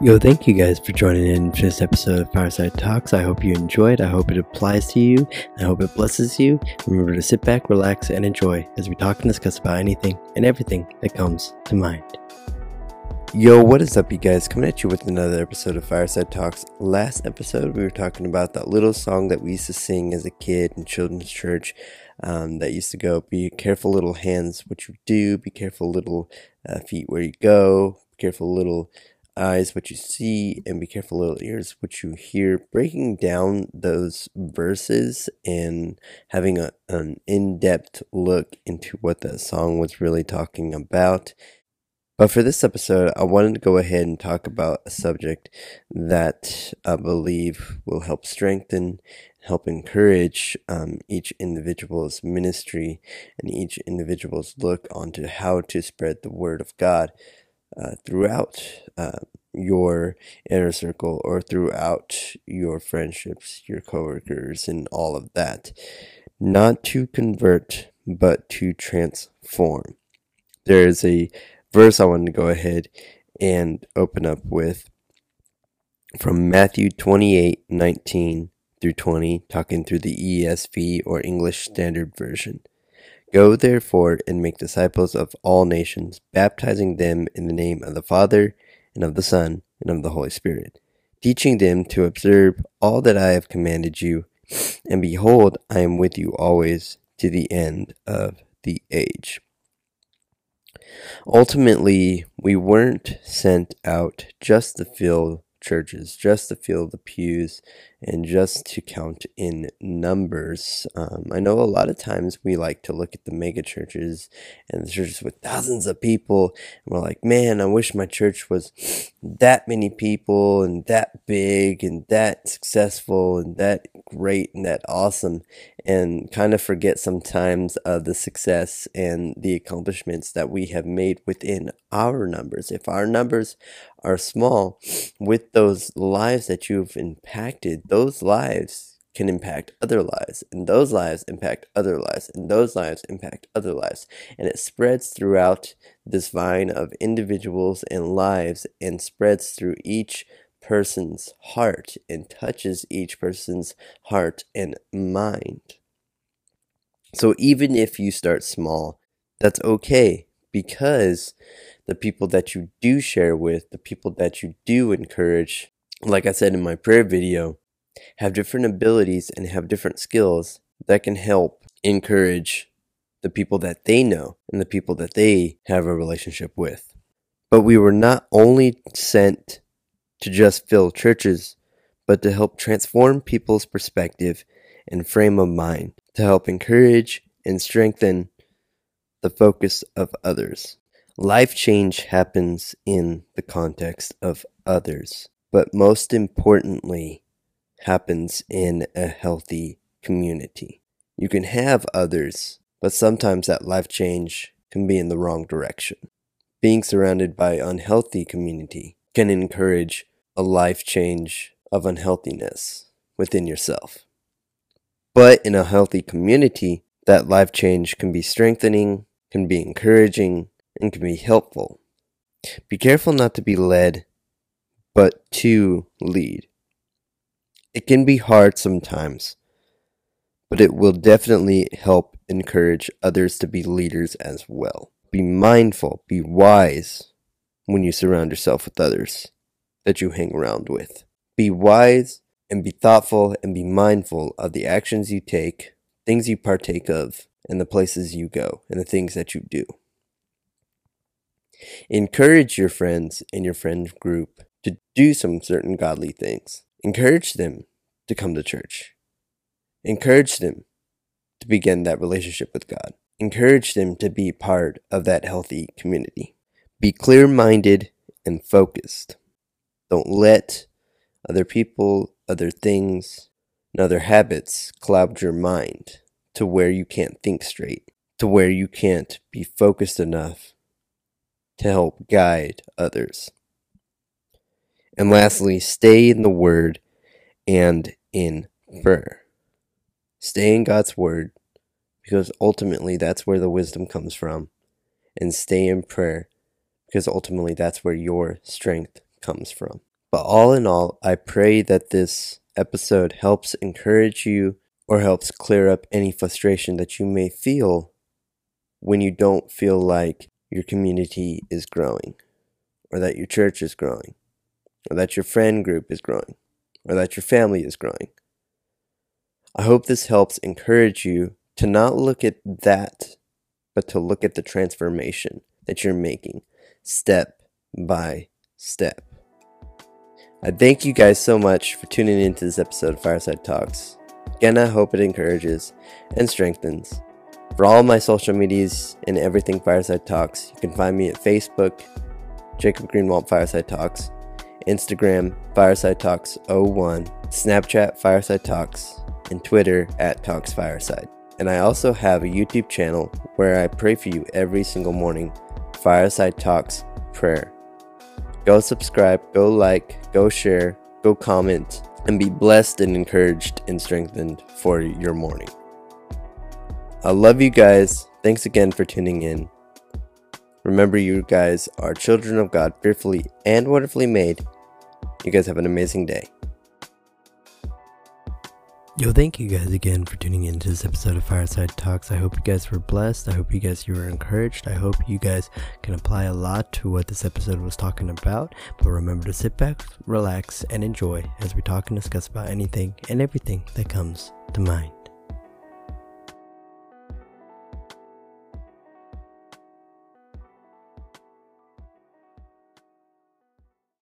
Yo, thank you guys for joining in for this episode of Fireside Talks. I hope you enjoyed. I hope it applies to you. I hope it blesses you. Remember to sit back, relax, and enjoy as we talk and discuss about anything and everything that comes to mind. Yo, what is up, you guys? Coming at you with another episode of Fireside Talks. Last episode, we were talking about that little song that we used to sing as a kid in children's church um, that used to go, Be careful, little hands, what you do, be careful, little uh, feet, where you go, be careful, little eyes what you see and be careful little ears what you hear. Breaking down those verses and having a, an in-depth look into what that song was really talking about. But for this episode i wanted to go ahead and talk about a subject that i believe will help strengthen help encourage um, each individual's ministry and each individual's look onto how to spread the word of god uh, throughout uh, your inner circle or throughout your friendships, your coworkers, and all of that. Not to convert, but to transform. There is a verse I want to go ahead and open up with from Matthew 28 19 through 20, talking through the ESV or English Standard Version. Go therefore and make disciples of all nations, baptizing them in the name of the Father, and of the Son, and of the Holy Spirit, teaching them to observe all that I have commanded you. And behold, I am with you always to the end of the age. Ultimately, we weren't sent out just to fill churches, just to fill the pews and just to count in numbers. Um, I know a lot of times we like to look at the mega churches and the churches with thousands of people, and we're like, man, I wish my church was that many people and that big and that successful and that great and that awesome, and kind of forget sometimes of the success and the accomplishments that we have made within our numbers. If our numbers are small, with those lives that you've impacted, those lives can impact other lives, and those lives impact other lives, and those lives impact other lives. And it spreads throughout this vine of individuals and lives and spreads through each person's heart and touches each person's heart and mind. So even if you start small, that's okay because the people that you do share with, the people that you do encourage, like I said in my prayer video, have different abilities and have different skills that can help encourage the people that they know and the people that they have a relationship with. But we were not only sent to just fill churches, but to help transform people's perspective and frame of mind, to help encourage and strengthen the focus of others. Life change happens in the context of others, but most importantly, happens in a healthy community. You can have others, but sometimes that life change can be in the wrong direction. Being surrounded by unhealthy community can encourage a life change of unhealthiness within yourself. But in a healthy community, that life change can be strengthening, can be encouraging, and can be helpful. Be careful not to be led, but to lead. It can be hard sometimes, but it will definitely help encourage others to be leaders as well. Be mindful, be wise when you surround yourself with others that you hang around with. Be wise and be thoughtful and be mindful of the actions you take, things you partake of, and the places you go and the things that you do. Encourage your friends in your friend group to do some certain godly things. Encourage them to come to church. Encourage them to begin that relationship with God. Encourage them to be part of that healthy community. Be clear minded and focused. Don't let other people, other things, and other habits cloud your mind to where you can't think straight, to where you can't be focused enough to help guide others. And lastly, stay in the Word and in prayer. Stay in God's Word because ultimately that's where the wisdom comes from. And stay in prayer because ultimately that's where your strength comes from. But all in all, I pray that this episode helps encourage you or helps clear up any frustration that you may feel when you don't feel like your community is growing, or that your church is growing, or that your friend group is growing, or that your family is growing. I hope this helps encourage you to not look at that, but to look at the transformation that you're making step by step. I thank you guys so much for tuning in to this episode of Fireside Talks. Again, I hope it encourages and strengthens. For all my social medias and everything Fireside Talks, you can find me at Facebook, Jacob Greenwald Fireside Talks, Instagram, Fireside Talks 01, Snapchat, Fireside Talks, and Twitter at Talks Fireside. And I also have a YouTube channel where I pray for you every single morning, Fireside Talks Prayer. Go subscribe, go like, go share, go comment, and be blessed and encouraged and strengthened for your morning. I love you guys. Thanks again for tuning in. Remember, you guys are children of God, fearfully and wonderfully made. You guys have an amazing day. Yo, thank you guys again for tuning in to this episode of Fireside Talks. I hope you guys were blessed. I hope you guys you were encouraged. I hope you guys can apply a lot to what this episode was talking about. But remember to sit back, relax, and enjoy as we talk and discuss about anything and everything that comes to mind.